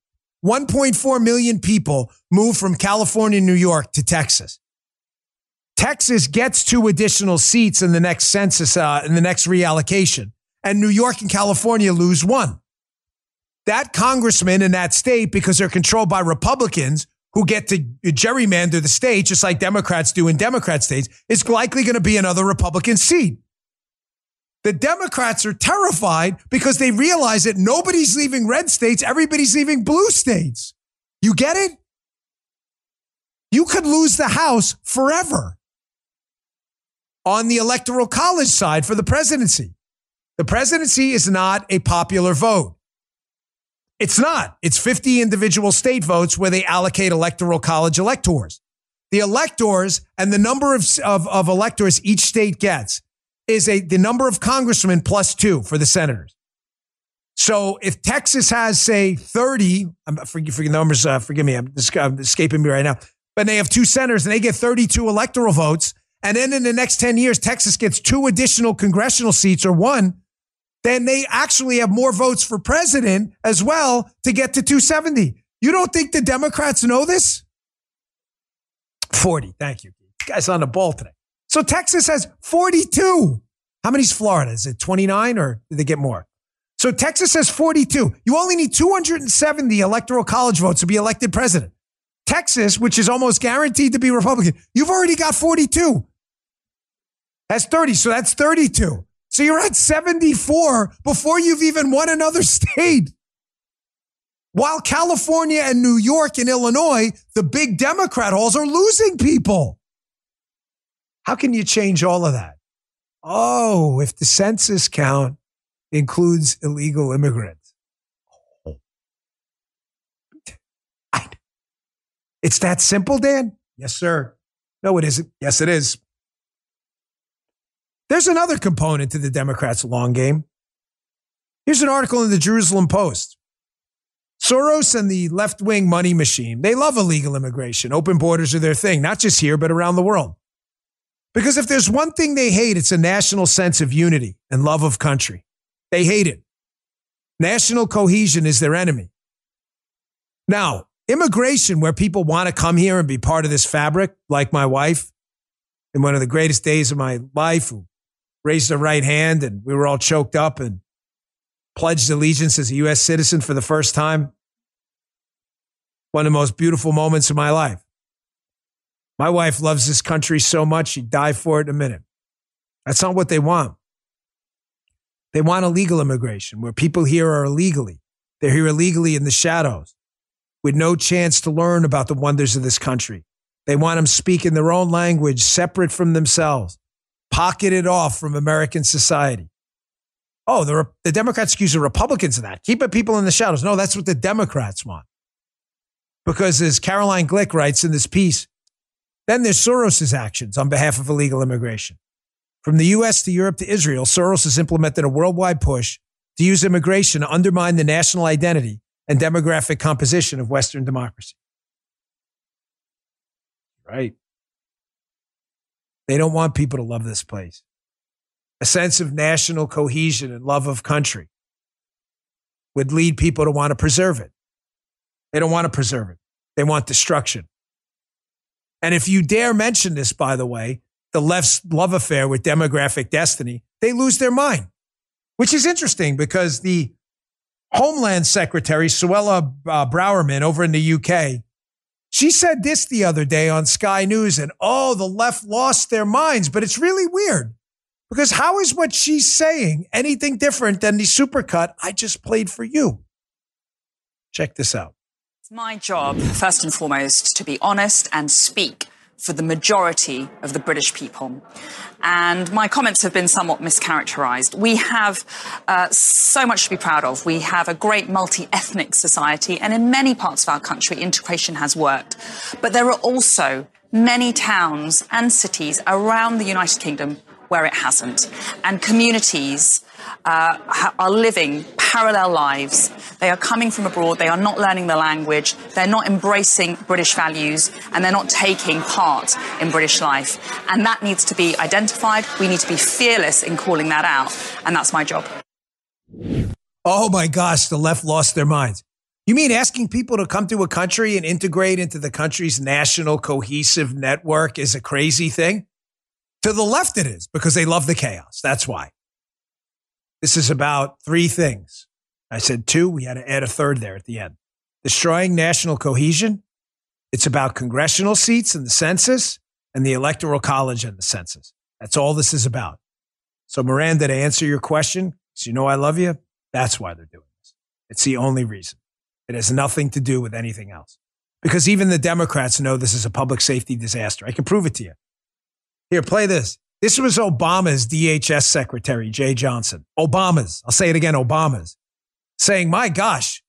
1.4 million people move from California, New York to Texas. Texas gets two additional seats in the next census, uh, in the next reallocation, and New York and California lose one. That congressman in that state, because they're controlled by Republicans who get to gerrymander the state, just like Democrats do in Democrat states, is likely going to be another Republican seat. The Democrats are terrified because they realize that nobody's leaving red states, everybody's leaving blue states. You get it? You could lose the House forever on the electoral college side for the presidency. The presidency is not a popular vote. It's not. It's 50 individual state votes where they allocate electoral college electors. The electors and the number of, of, of electors each state gets is a the number of congressmen plus two for the senators. So if Texas has, say, 30, I'm forget, forget numbers, uh, forgive me, I'm, I'm escaping me right now, but they have two senators and they get 32 electoral votes. And then in the next 10 years, Texas gets two additional congressional seats or one, then they actually have more votes for president as well to get to 270. You don't think the Democrats know this? 40. Thank you. This guy's on the ball today. So Texas has 42. How many's Florida? Is it 29 or did they get more? So Texas has 42. You only need 270 electoral college votes to be elected president. Texas, which is almost guaranteed to be Republican, you've already got 42. That's 30. So that's 32. So you're at 74 before you've even won another (laughs) state. While California and New York and Illinois, the big Democrat halls are losing people. How can you change all of that? Oh, if the census count includes illegal immigrants. Oh. It's that simple, Dan? Yes, sir. No, it isn't. Yes, it is. There's another component to the Democrats' long game. Here's an article in the Jerusalem Post. Soros and the left wing money machine, they love illegal immigration. Open borders are their thing, not just here, but around the world. Because if there's one thing they hate, it's a national sense of unity and love of country. They hate it. National cohesion is their enemy. Now, immigration, where people want to come here and be part of this fabric, like my wife, in one of the greatest days of my life, who raised her right hand and we were all choked up and pledged allegiance as a U.S. citizen for the first time. One of the most beautiful moments of my life. My wife loves this country so much, she'd die for it in a minute. That's not what they want. They want illegal immigration, where people here are illegally. They're here illegally in the shadows with no chance to learn about the wonders of this country. They want them speaking their own language, separate from themselves, pocketed off from American society. Oh, the, the Democrats accuse the Republicans of that. Keeping people in the shadows. No, that's what the Democrats want. Because as Caroline Glick writes in this piece, then there's Soros's actions on behalf of illegal immigration. From the US to Europe to Israel, Soros has implemented a worldwide push to use immigration to undermine the national identity and demographic composition of Western democracy. Right. They don't want people to love this place. A sense of national cohesion and love of country would lead people to want to preserve it. They don't want to preserve it. They want destruction. And if you dare mention this, by the way, the left's love affair with demographic destiny, they lose their mind, which is interesting because the Homeland Secretary, Suella uh, Braverman, over in the UK, she said this the other day on Sky News, and oh, the left lost their minds. But it's really weird because how is what she's saying anything different than the supercut I just played for you? Check this out. My job, first and foremost, to be honest and speak for the majority of the British people. And my comments have been somewhat mischaracterized. We have uh, so much to be proud of. We have a great multi ethnic society, and in many parts of our country, integration has worked. But there are also many towns and cities around the United Kingdom where it hasn't, and communities uh, are living parallel lives. They are coming from abroad. They are not learning the language. They're not embracing British values and they're not taking part in British life. And that needs to be identified. We need to be fearless in calling that out. And that's my job. Oh my gosh, the left lost their minds. You mean asking people to come to a country and integrate into the country's national cohesive network is a crazy thing? To the left, it is because they love the chaos. That's why. This is about three things. I said two. We had to add a third there at the end. Destroying national cohesion. It's about congressional seats and the census and the electoral college and the census. That's all this is about. So, Miranda, to answer your question, because you know I love you, that's why they're doing this. It's the only reason. It has nothing to do with anything else. Because even the Democrats know this is a public safety disaster. I can prove it to you. Here, play this. This was Obama's DHS secretary, Jeh Johnson. Obama's. I'll say it again, Obama's. Saying, my gosh,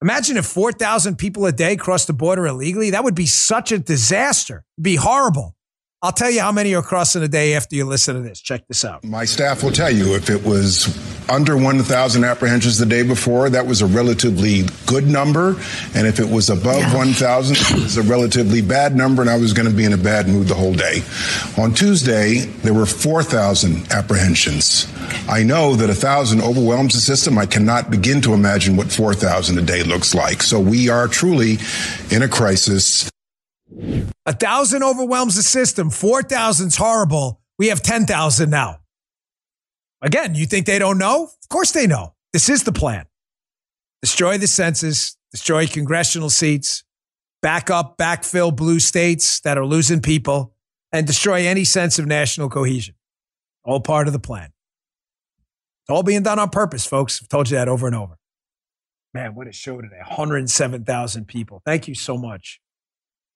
imagine if 4,000 people a day crossed the border illegally. That would be such a disaster. It'd be horrible. I'll tell you how many are crossing a day after you listen to this. Check this out. My staff will tell you if it was under 1,000 apprehensions the day before, that was a relatively good number. And if it was above yeah. 1,000, it was a relatively bad number, and I was going to be in a bad mood the whole day. On Tuesday, there were 4,000 apprehensions. I know that 1,000 overwhelms the system. I cannot begin to imagine what 4,000 a day looks like. So we are truly in a crisis. A thousand overwhelms the system. 4,000's horrible. We have 10,000 now. Again, you think they don't know? Of course they know. This is the plan. Destroy the census, destroy congressional seats, back up, backfill blue states that are losing people, and destroy any sense of national cohesion. All part of the plan. It's all being done on purpose, folks. I've told you that over and over. Man, what a show today. 107,000 people. Thank you so much.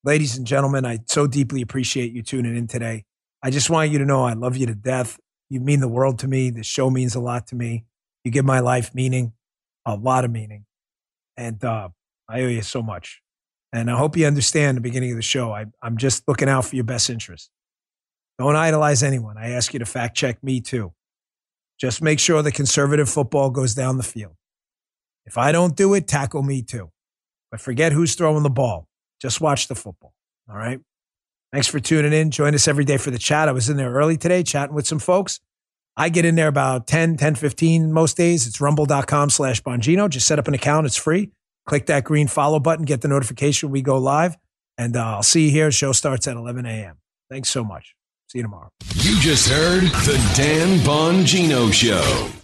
Ladies and gentlemen, I so deeply appreciate you tuning in today. I just want you to know I love you to death. You mean the world to me. This show means a lot to me. You give my life meaning, a lot of meaning. And uh, I owe you so much. And I hope you understand the beginning of the show. I, I'm just looking out for your best interest. Don't idolize anyone. I ask you to fact check me too. Just make sure the conservative football goes down the field. If I don't do it, tackle me too. But forget who's throwing the ball. Just watch the football. All right. Thanks for tuning in. Join us every day for the chat. I was in there early today chatting with some folks. I get in there about 10, 10, 15 most days. It's rumble.com slash Bongino. Just set up an account. It's free. Click that green follow button, get the notification we go live. And uh, I'll see you here. Show starts at 11 a.m. Thanks so much. See you tomorrow. You just heard the Dan Bongino Show.